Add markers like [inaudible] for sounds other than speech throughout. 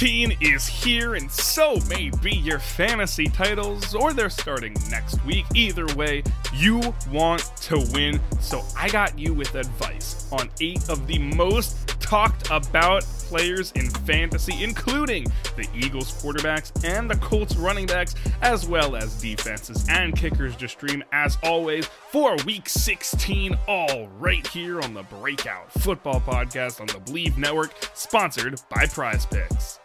16 is here, and so may be your fantasy titles, or they're starting next week. Either way, you want to win. So I got you with advice on eight of the most talked about players in fantasy, including the Eagles quarterbacks and the Colts running backs, as well as defenses and kickers to stream, as always, for week 16, all right here on the Breakout Football Podcast on the Bleav Network, sponsored by Prize Picks.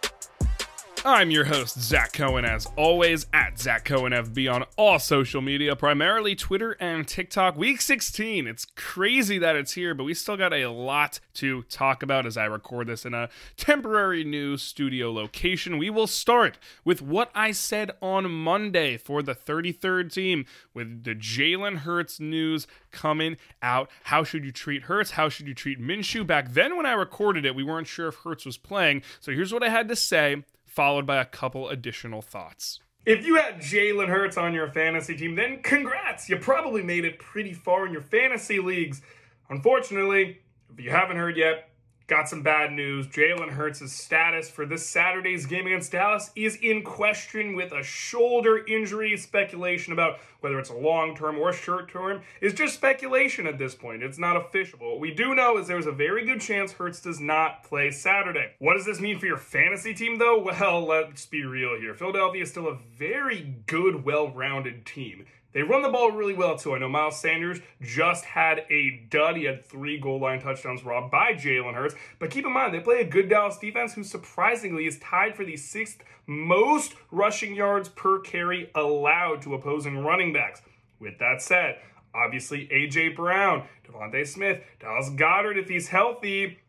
I'm your host, Zach Cohen, as always, at Zach Cohen FB on all social media, primarily Twitter and TikTok. Week 16. It's crazy that it's here, but we still got a lot to talk about as I record this in a temporary new studio location. We will start with what I said on Monday for the 33rd team with the Jalen Hurts news coming out. How should you treat Hurts? How should you treat Minshew? Back then, when I recorded it, we weren't sure if Hurts was playing. So here's what I had to say followed by a couple additional thoughts. If you had Jalen Hurts on your fantasy team, then congrats! You probably made it pretty far in your fantasy leagues. Unfortunately, if you haven't heard yet, got some bad news. Jalen Hurts' status for this Saturday's game against Dallas is in question with a shoulder injury. Speculation about whether it's a long term or short term is just speculation at this point. It's not official. What we do know is there's a very good chance Hurts does not play Saturday. What does this mean for your fantasy team, though? Well, [laughs] let's be real here. Philadelphia is still a very good, well rounded team. They run the ball really well too. I know Miles Sanders just had a dud. He had three goal line touchdowns robbed by Jalen Hurts. But keep in mind, they play a good Dallas defense who surprisingly is tied for the sixth most rushing yards per carry allowed to opposing running backs. With that said, obviously AJ Brown, DeVonta Smith, Dallas Goedert, if he's healthy,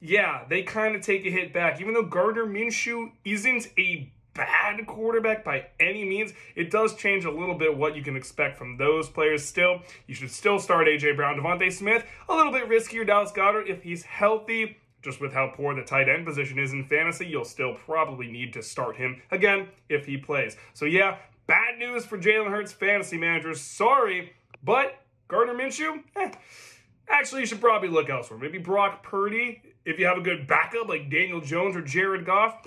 yeah, they kind of take a hit back. Even though Gardner Minshew isn't a bad quarterback by any means. It does change a little bit what you can expect from those players still. You should still start A.J. Brown, DeVonta Smith. A little bit riskier, Dallas Goedert, if he's healthy. Just with how poor the tight end position is in fantasy, you'll still probably need to start him again if he plays. So, yeah, bad news for Jalen Hurts fantasy managers. Sorry, but Gardner Minshew, eh, actually, you should probably look elsewhere. Maybe Brock Purdy, if you have a good backup like Daniel Jones or Jared Goff.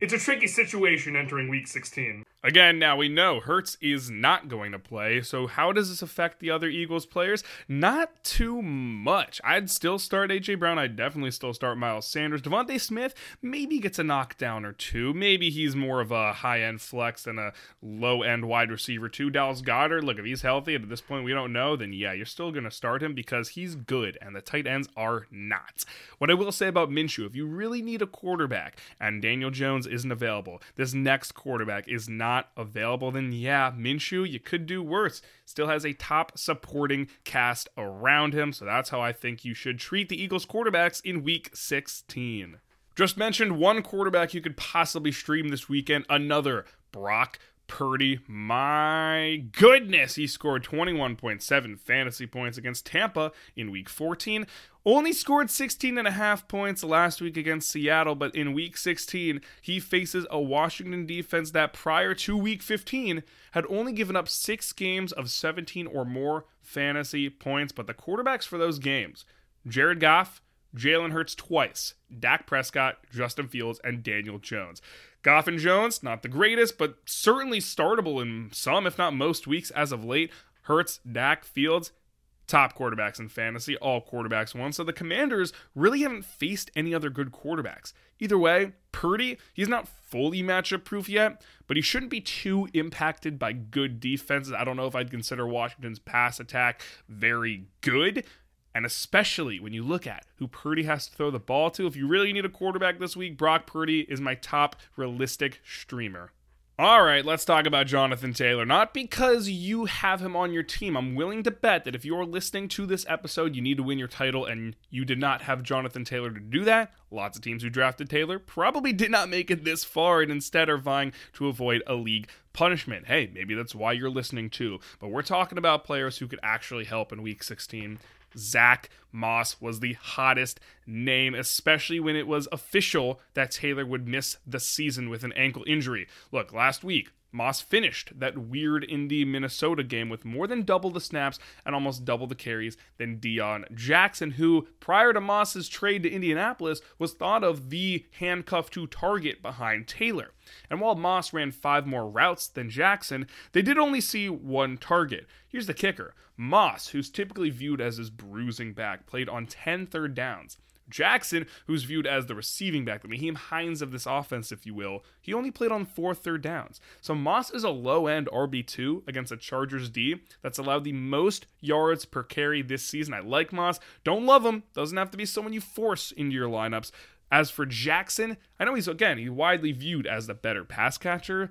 It's a tricky situation entering week 16. Again, now we know Hurts is not going to play, so how does this affect the other Eagles players? Not too much. I'd still start AJ Brown. I'd definitely still start Miles Sanders. DeVonta Smith maybe gets a knockdown or two. Maybe he's more of a high end flex than a low end wide receiver too. Dallas Goedert, look, if he's healthy, at this point we don't know, then yeah, you're still going to start him because he's good and the tight ends are not. What I will say about Minshew, if you really need a quarterback and Daniel Jones isn't available, this next quarterback is not not available, then yeah, Minshew, you could do worse. Still has a top supporting cast around him, so that's how I think you should treat the Eagles quarterbacks in week 16. Just mentioned one quarterback you could possibly stream this weekend, another Brock Purdy. My goodness, he scored 21.7 fantasy points against Tampa in week 14. Only scored 16 and a half points last week against Seattle, but in week 16, he faces a Washington defense that prior to week 15 had only given up 6 games of 17 or more fantasy points, but the quarterbacks for those games, Jared Goff, Jalen Hurts twice, Dak Prescott, Justin Fields, and Daniel Jones. Goff and Jones, not the greatest, but certainly startable in some, if not most weeks as of late. Hurts, Dak, Fields, top quarterbacks in fantasy, all quarterbacks won. So the Commanders really haven't faced any other good quarterbacks. Either way, Purdy, he's not fully matchup proof yet, but he shouldn't be too impacted by good defenses. I don't know if I'd consider Washington's pass attack very good. And especially when you look at who Purdy has to throw the ball to, if you really need a quarterback this week, Brock Purdy is my top realistic streamer. All right, let's talk about Jonathan Taylor. Not because you have him on your team. I'm willing to bet that if you're listening to this episode, you need to win your title and you did not have Jonathan Taylor to do that. Lots of teams who drafted Taylor probably did not make it this far and instead are vying to avoid a league punishment. Hey, maybe that's why you're listening too. But we're talking about players who could actually help in week 16. Zach Moss was the hottest name, especially when it was official that Taylor would miss the season with an ankle injury. Look, last week, Moss finished that weird Indy Minnesota game with more than double the snaps and almost double the carries than Deon Jackson, who, prior to Moss's trade to Indianapolis, was thought of the handcuff to target behind Taylor. And while Moss ran five more routes than Jackson, they did only see one target. Here's the kicker Moss, who's typically viewed as his bruising back, played on 10 third downs. Jackson, who's viewed as the receiving back, the Nyheim Hines of this offense, if you will, he only played on four third downs. So Moss is a low end RB2 against a Chargers D that's allowed the most yards per carry this season. I like Moss. Don't love him. Doesn't have to be someone you force into your lineups. As for Jackson, I know he's, again, he's widely viewed as the better pass catcher,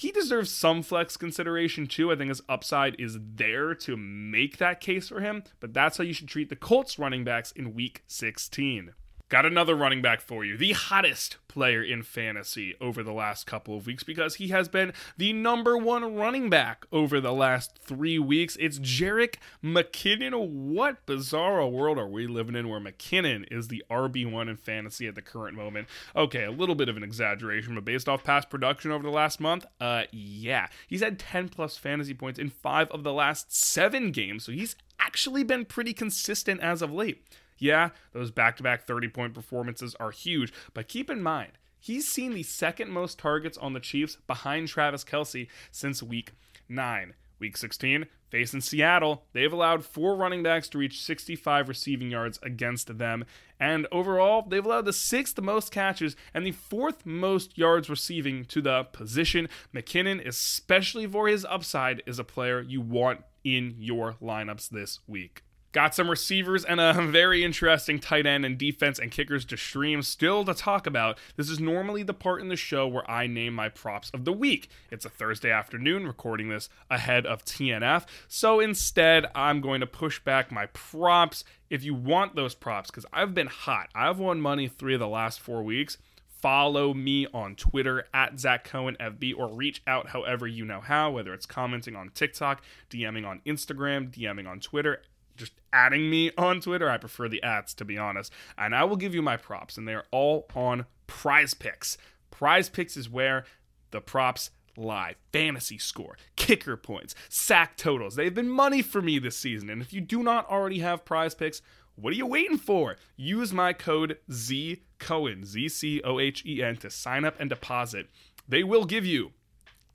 he deserves some flex consideration too. I think his upside is there to make that case for him, but that's how you should treat the Colts running backs in week 16. Got another running back for you, the hottest player in fantasy over the last couple of weeks because he has been the number one running back over the last three weeks. It's Jerick McKinnon. What bizarre world are we living in where McKinnon is the RB1 in fantasy at the current moment? Okay, a little bit of an exaggeration, but based off past production over the last month, uh, yeah. He's had 10 plus fantasy points in five of the last seven games, so he's actually been pretty consistent as of late. Yeah, those back to back 30 point performances are huge, but keep in mind, he's seen the second most targets on the Chiefs behind Travis Kelce since week 9. Week 16, facing Seattle, they've allowed four running backs to reach 65 receiving yards against them. And overall, they've allowed the sixth most catches and the fourth most yards receiving to the position. McKinnon, especially for his upside, is a player you want in your lineups this week. Got some receivers and a [laughs] very interesting tight end and defense and kickers to stream still to talk about. This is normally the part in the show where I name my props of the week. It's a Thursday afternoon, recording this ahead of TNF. So instead, I'm going to push back my props if you want those props, because I've been hot. I've won money three of the last four weeks follow me on Twitter at Zach Cohen FB or reach out however you know how, whether it's commenting on TikTok, DMing on Instagram, DMing on Twitter, just adding me [laughs] on Twitter. I prefer the ads, to be honest. And I will give you my props, and they're all on prize picks. Prize picks is where the props lie. Fantasy score, kicker points, sack totals. They've been money for me this season. And if you do not already have prize picks, what are you waiting for? Use my code Z Cohen, Z C O H E N, to sign up and deposit. They will give you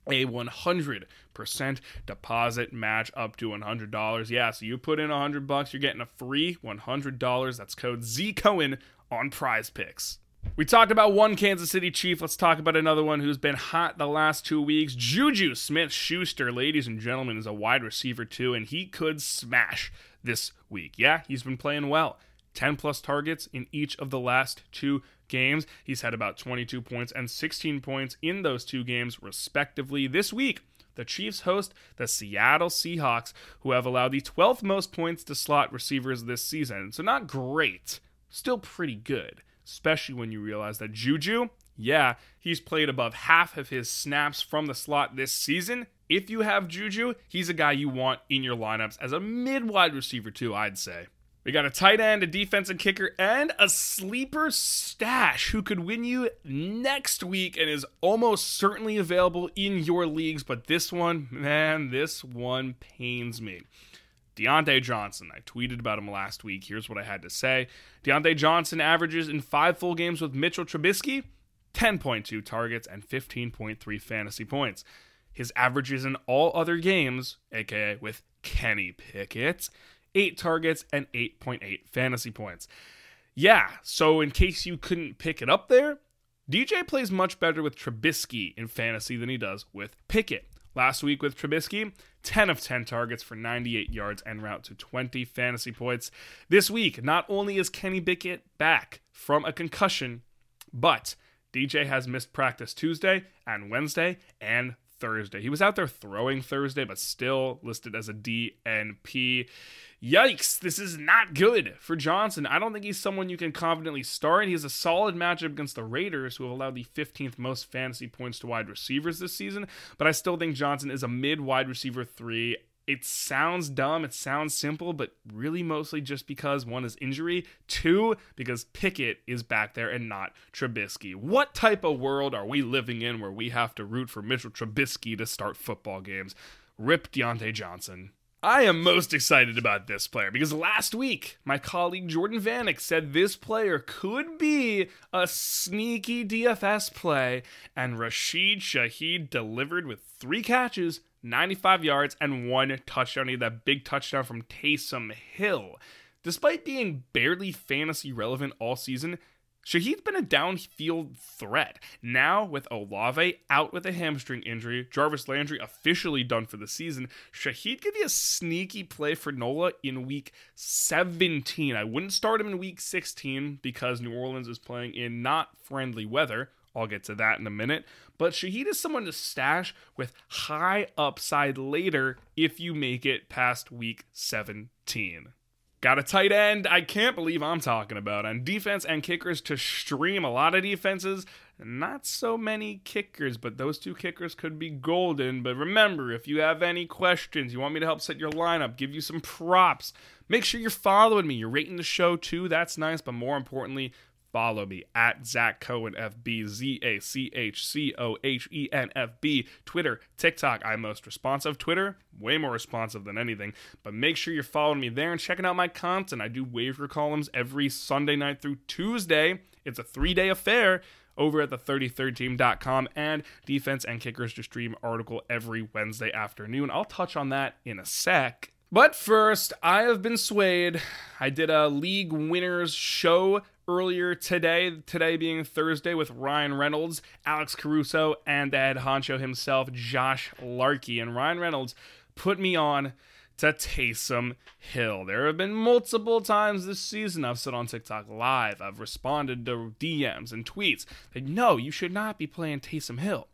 a 100% deposit match up to $100. Yeah, so you put in 100 bucks, you're getting a free $100. That's code Z Cohen on Prize Picks. We talked about one Kansas City Chief. Let's talk about another one who's been hot the last two weeks. Juju Smith Schuster, ladies and gentlemen, is a wide receiver too, and he could smash this week. Yeah, he's been playing well. 10 plus targets in each of the last two games. He's had about 22 points and 16 points in those two games, respectively. This week, the Chiefs host the Seattle Seahawks, who have allowed the 12th most points to slot receivers this season. So, not great, still pretty good, especially when you realize that Juju, yeah, he's played above half of his snaps from the slot this season. If you have Juju, he's a guy you want in your lineups as a mid wide receiver, too, I'd say. We got a tight end, a defensive kicker, and a sleeper stash who could win you next week and is almost certainly available in your leagues. But this one, man, this one pains me. Diontae Johnson. I tweeted about him last week. Here's what I had to say Diontae Johnson averages in five full games with Mitchell Trubisky 10.2 targets and 15.3 fantasy points. His averages in all other games, aka with Kenny Pickett, 8 targets, and 8.8 fantasy points. Yeah, so in case you couldn't pick it up there, DJ plays much better with Trubisky in fantasy than he does with Pickett. Last week with Trubisky, 10 of 10 targets for 98 yards and route to 20 fantasy points. This week, not only is Kenny Pickett back from a concussion, but DJ has missed practice Tuesday and Wednesday and Thursday. He was out there throwing Thursday, but still listed as a DNP. Yikes, this is not good for Johnson. I don't think he's someone you can confidently start. He has a solid matchup against the Raiders, who have allowed the 15th most fantasy points to wide receivers this season, but I still think Johnson is a mid wide receiver three it sounds dumb, it sounds simple, but really mostly just because one is injury, two, because Pickett is back there and not Trubisky. What type of world are we living in where we have to root for Mitchell Trubisky to start football games? Rip Diontae Johnson. I am most excited about this player because last week my colleague Jordan Vanek said this player could be a sneaky DFS play, and Rashid Shaheed delivered with three catches 95 yards, and one touchdown. He had that big touchdown from Taysom Hill. Despite being barely fantasy relevant all season, Shaheed's been a downfield threat. Now, with Olave out with a hamstring injury, Jarvis Landry officially done for the season, Shaheed could be a sneaky play for Nola in week 17. I wouldn't start him in week 16 because New Orleans is playing in not friendly weather. I'll get to that in a minute. But Shaheed is someone to stash with high upside later if you make it past week 17. Got a tight end I can't believe I'm talking about. And defense and kickers to stream a lot of defenses. Not so many kickers, but those two kickers could be golden. But remember, if you have any questions, you want me to help set your lineup, give you some props, make sure you're following me. You're rating the show too. That's nice. But more importantly, follow me at Zach Cohen FB, Z A C H C O H E N F B. Twitter, TikTok, I'm most responsive. Twitter, way more responsive than anything. But make sure you're following me there and checking out my content. I do waiver columns every Sunday night through Tuesday. It's a three day affair over at the 33rdteam.com and defense and kickers to stream article every Wednesday afternoon. I'll touch on that in a sec. But first, I have been swayed. I did a league winners show earlier today, today being Thursday, with Ryan Reynolds, Alex Caruso, and the head honcho himself, Josh Larkey. And Ryan Reynolds put me on to Taysom Hill. There have been multiple times this season I've said on TikTok Live, I've responded to DMs and tweets that no, you should not be playing Taysom Hill.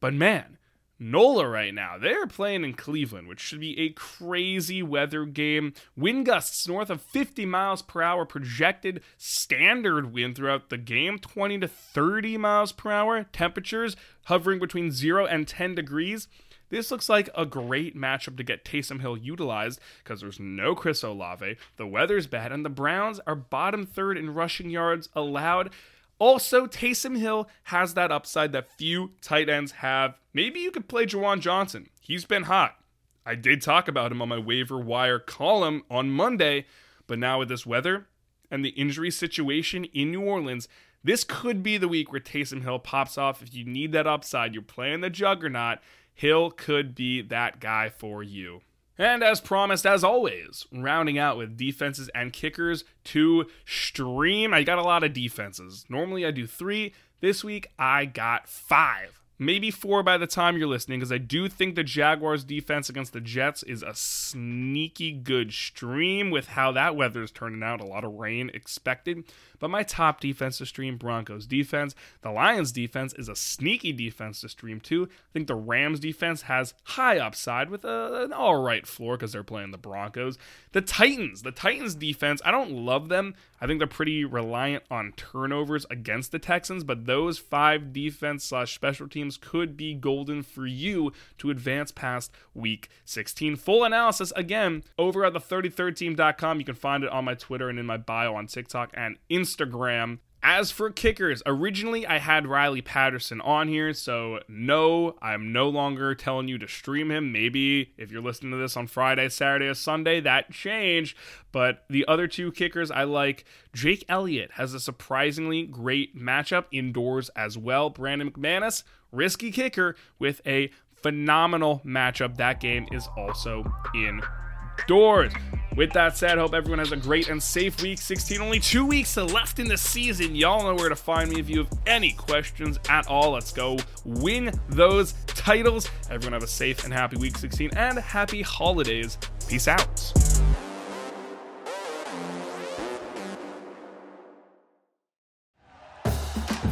But man, NOLA right now. They're playing in Cleveland, which should be a crazy weather game. Wind gusts north of 50 miles per hour projected standard wind throughout the game, 20 to 30 miles per hour. Temperatures hovering between 0 and 10 degrees. This looks like a great matchup to get Taysom Hill utilized because there's no Chris Olave, the weather's bad, and the Browns are bottom third in rushing yards allowed. Also, Taysom Hill has that upside that few tight ends have. Maybe you could play Juwan Johnson. He's been hot. I did talk about him on my waiver wire column on Monday, but now with this weather and the injury situation in New Orleans, this could be the week where Taysom Hill pops off. If you need that upside, you're playing the juggernaut. Hill could be that guy for you. And as promised, as always, rounding out with defenses and kickers to stream. I got a lot of defenses. Normally I do three. This week I got five maybe four by the time you're listening, because I do think the Jaguars' defense against the Jets is a sneaky good stream with how that weather is turning out. A lot of rain expected. But my top defense to stream, Broncos defense. The Lions defense is a sneaky defense to stream too. I think the Rams defense has high upside with a, an all right floor because they're playing the Broncos. The Titans, the Titans defense, I don't love them. I think they're pretty reliant on turnovers against the Texans, but those five defense slash special teams could be golden for you to advance past week 16. Full analysis again over at the 33rdteam.com. You can find it on my Twitter and in my bio on TikTok and Instagram. As for kickers, originally I had Riley Patterson on here, so no, I'm no longer telling you to stream him. Maybe if you're listening to this on Friday, Saturday, or Sunday, that changed. But the other two kickers I like, Jake Elliott has a surprisingly great matchup indoors as well. Brandon McManus, risky kicker with a phenomenal matchup. That game is also indoors. With that said, hope everyone has a great and safe week 16. Only two weeks left in the season. Y'all know where to find me if you have any questions at all. Let's go win those titles. Everyone have a safe and happy week 16 and happy holidays. Peace out.